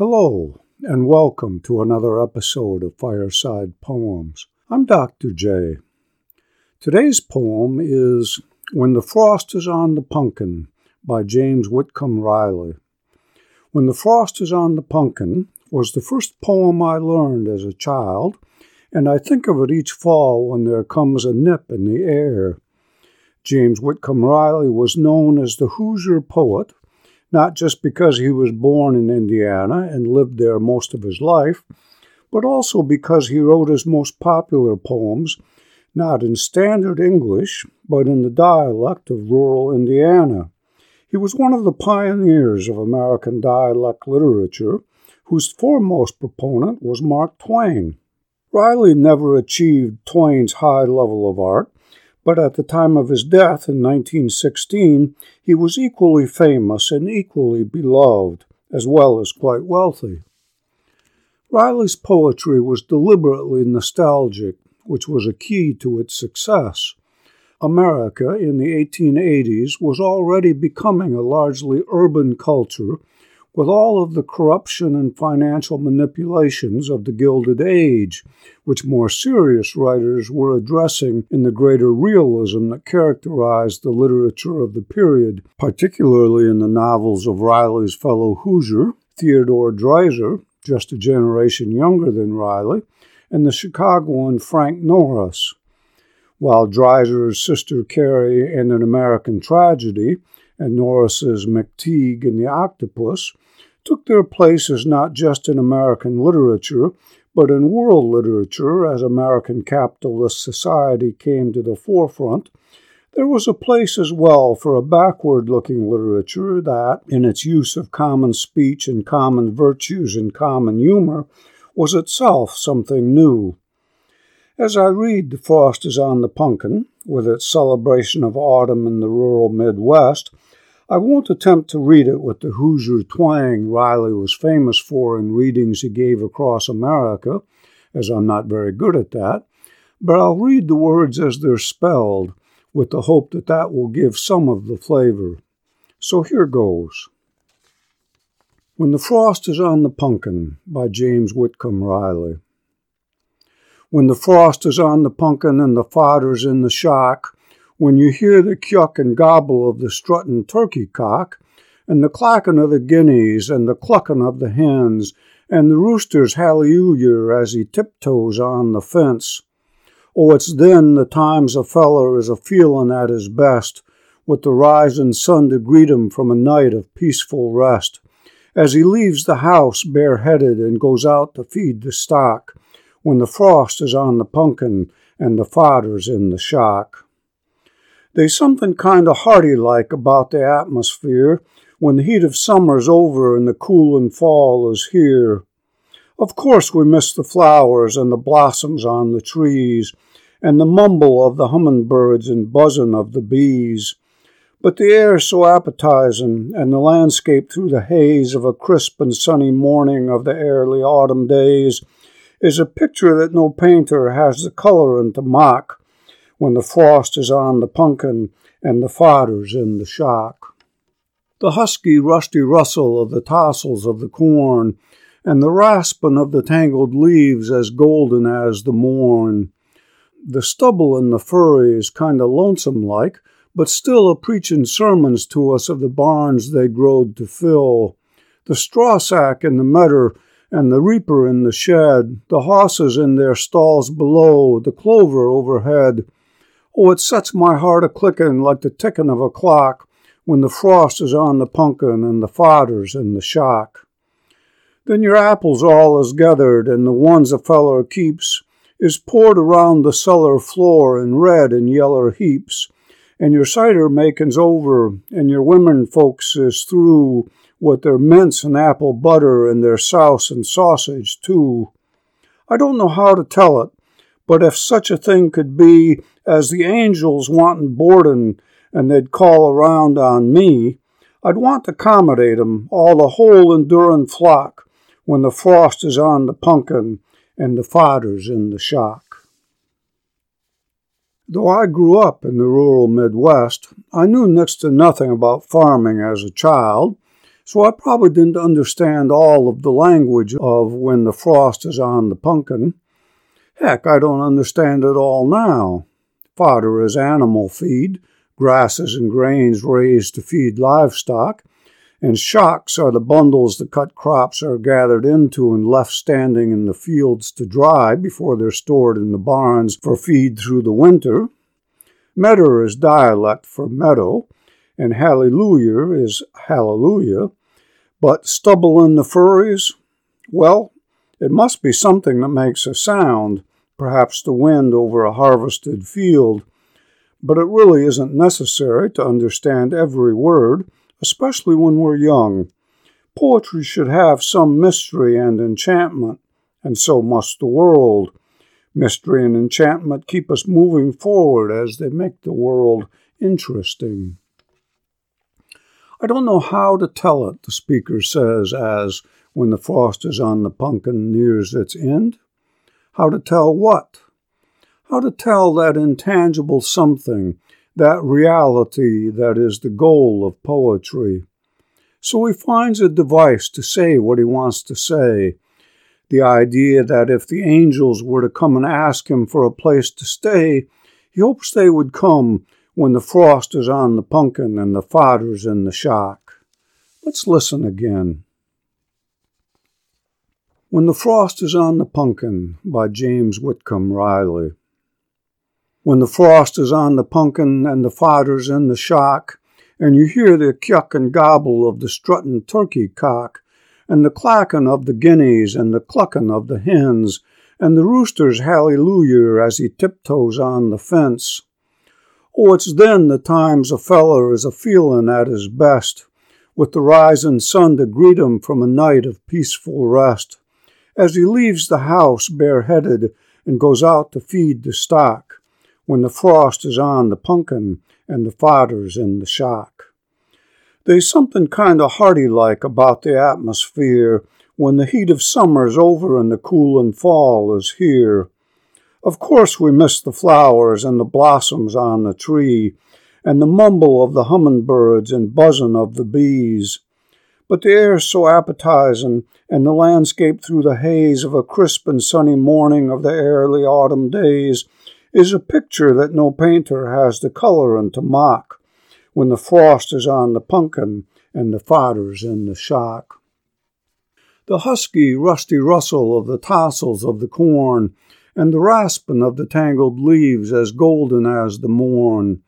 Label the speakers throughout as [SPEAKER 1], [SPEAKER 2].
[SPEAKER 1] Hello, and welcome to another episode of Fireside Poems. I'm Dr. J. Today's poem is When the Frost is on the Punkin by James Whitcomb Riley. When the Frost is on the Punkin was the first poem I learned as a child, and I think of it each fall when there comes a nip in the air. James Whitcomb Riley was known as the Hoosier poet, not just because he was born in Indiana and lived there most of his life, but also because he wrote his most popular poems not in standard English, but in the dialect of rural Indiana. He was one of the pioneers of American dialect literature, whose foremost proponent was Mark Twain. Riley never achieved Twain's high level of art, but at the time of his death in 1916, he was equally famous and equally beloved, as well as quite wealthy. Riley's poetry was deliberately nostalgic, which was a key to its success. America in the 1880s was already becoming a largely urban culture with all of the corruption and financial manipulations of the Gilded Age, which more serious writers were addressing in the greater realism that characterized the literature of the period, particularly in the novels of Riley's fellow Hoosier, Theodore Dreiser, just a generation younger than Riley, and the Chicagoan Frank Norris. While Dreiser's Sister Carrie and An American Tragedy and Norris's McTeague and the Octopus took their places not just in American literature, but in world literature as American capitalist society came to the forefront, there was a place as well for a backward looking literature that, in its use of common speech and common virtues and common humor, was itself something new. As I read The Frost is on the Punkin, with its celebration of autumn in the rural Midwest, I won't attempt to read it with the Hoosier twang Riley was famous for in readings he gave across America, as I'm not very good at that, but I'll read the words as they're spelled, with the hope that that will give some of the flavor. So here goes. When the Frost is on the Punkin by James Whitcomb Riley. When the frost is on the punkin and the fodder's in the shock, when you hear the kyuck and gobble of the strutting turkey cock, and the clacking of the guineas, and the clucking of the hens, and the rooster's hallelujah as he tiptoes on the fence. Oh, it's then the times a feller is a feelin' at his best, with the risin' sun to greet him from a night of peaceful rest, as he leaves the house bareheaded and goes out to feed the stock, when the frost is on the punkin and the fodder's in the shock. There's something kind of hearty like about the atmosphere when the heat of summer's over and the coolin' fall is here. Of course, we miss the flowers and the blossoms on the trees, and the mumble of the hummingbirds and buzzin' of the bees. But the air's so appetizin', and the landscape through the haze of a crisp and sunny morning of the early autumn days is a picture that no painter has the colorin' to mock when the frost is on the punkin and the fodder's in the shock. The husky, rusty rustle of the tassels of the corn, and the raspin' of the tangled leaves as golden as the morn. The stubble in the furry is kind of lonesome like, but still a preachin' sermons to us of the barns they growed to fill. The straw sack in the medder and the reaper in the shed, the hosses in their stalls below, the clover overhead, Oh, it sets my heart a clickin' like the tickin' of a clock when the frost is on the punkin and the fodder's in the shock. Then your apples all is gathered, and the ones a feller keeps is poured around the cellar floor in red and yeller heaps, and your cider makin's over, and your women folks is through with their mince and apple butter and their souse and sausage too. I don't know how to tell it, but if such a thing could be as the angels wantin' boardin' and they'd call around on me, I'd want to accommodate 'em, all the whole endurin' flock, when the frost is on the punkin and the fodder's in the shock. Though I grew up in the rural Midwest, I knew next to nothing about farming as a child, So I probably didn't understand all of the language of when the frost is on the pumpkin. Heck, I don't understand it all now. Fodder is animal feed, grasses and grains raised to feed livestock, and shocks are the bundles the cut crops are gathered into and left standing in the fields to dry before they're stored in the barns for feed through the winter. Medder is dialect for meadow, and hallelujah is hallelujah. But stubble in the furries? Well, it must be something that makes a sound, perhaps the wind over a harvested field. But it really isn't necessary to understand every word especially when we're young. Poetry should have some mystery and enchantment, and so must the world. Mystery and enchantment keep us moving forward as they make the world interesting. I don't know how to tell it, the speaker says, as when the frost is on the pumpkin nears its end. How to tell what? How to tell that intangible something that reality that is the goal of poetry. So he finds a device to say what he wants to say. The idea that if the angels were to come and ask him for a place to stay, he hopes they would come when the frost is on the pumpkin and the fodder's in the shock. Let's listen again. When the Frost is on the Pumpkin by James Whitcomb Riley. When the frost is on the pumpkin and the fodder's in the shock, and you hear the kyuck and gobble of the strutting turkey cock, and the clackin' of the guineas and the cluckin' of the hens, and the rooster's hallelujah as he tiptoes on the fence. Oh, it's then the times a feller is a feelin' at his best, with the risin' sun to greet him from a night of peaceful rest, as he leaves the house bareheaded and goes out to feed the stock when the frost is on the pumpkin and the fodder's in the shock. There's something kind of hearty like about the atmosphere when the heat of summer's over and the coolin' fall is here. Of course we miss the flowers and the blossoms on the tree, and the mumble of the hummingbirds and buzzin' of the bees. But the air's so appetizin', and the landscape through the haze of a crisp and sunny morning of the early autumn days is a picture that no painter has the colorin' to mock when the frost is on the pumpkin and the fodder's in the shock. The husky, rusty rustle of the tassels of the corn, and the rasping of the tangled leaves as golden as the morn.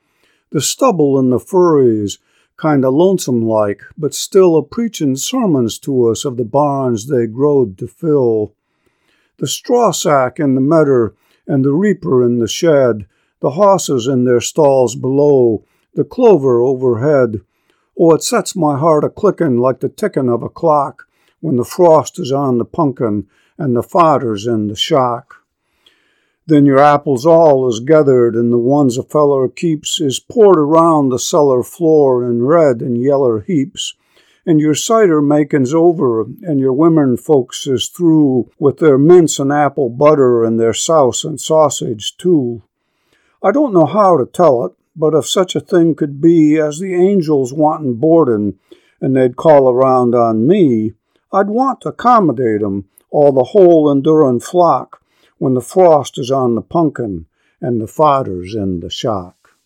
[SPEAKER 1] The stubble and the furries, kind o' lonesome like, but still a preachin' sermons to us of the barns they growed to fill. The straw sack and the medder and the reaper in the shed, the hosses in their stalls below, the clover overhead. Oh, it sets my heart a clickin' like the tickin' of a clock when the frost is on the punkin and the fodder's in the shock. Then your apples all is gathered, and the ones a feller keeps is poured around the cellar floor in red and yeller heaps and your cider makin's over, and your women folks is through with their mince and apple butter and their souse and sausage too. I don't know how to tell it, but if such a thing could be as the angels wantin' boardin', and they'd call around on me, I'd want to accommodate 'em, all the whole endurin' flock, when the frost is on the punkin and the fodder's in the shock.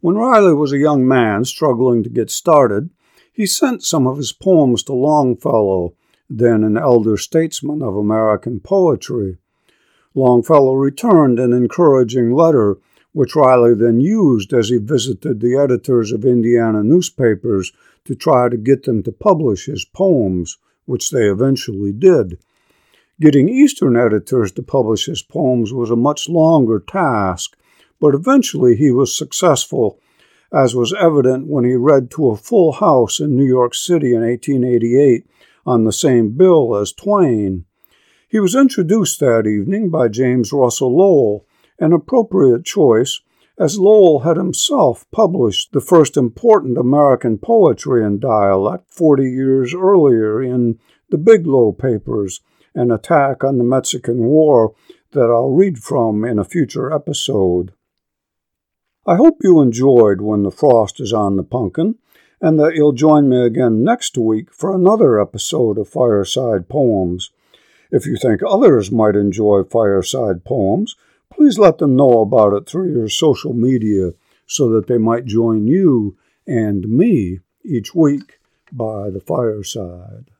[SPEAKER 1] When Riley was a young man struggling to get started, he sent some of his poems to Longfellow, then an elder statesman of American poetry. Longfellow returned an encouraging letter, which Riley then used as he visited the editors of Indiana newspapers to try to get them to publish his poems, which they eventually did. Getting Eastern editors to publish his poems was a much longer task, but eventually he was successful, as was evident when he read to a full house in New York City in 1888 on the same bill as Twain. He was introduced that evening by James Russell Lowell, an appropriate choice, as Lowell had himself published the first important American poetry in dialect 40 years earlier in the Biglow Papers, an attack on the Mexican War that I'll read from in a future episode. I hope you enjoyed When the Frost is on the Pumpkin, and that you'll join me again next week for another episode of Fireside Poems. If you think others might enjoy fireside poems, please let them know about it through your social media so that they might join you and me each week by the fireside.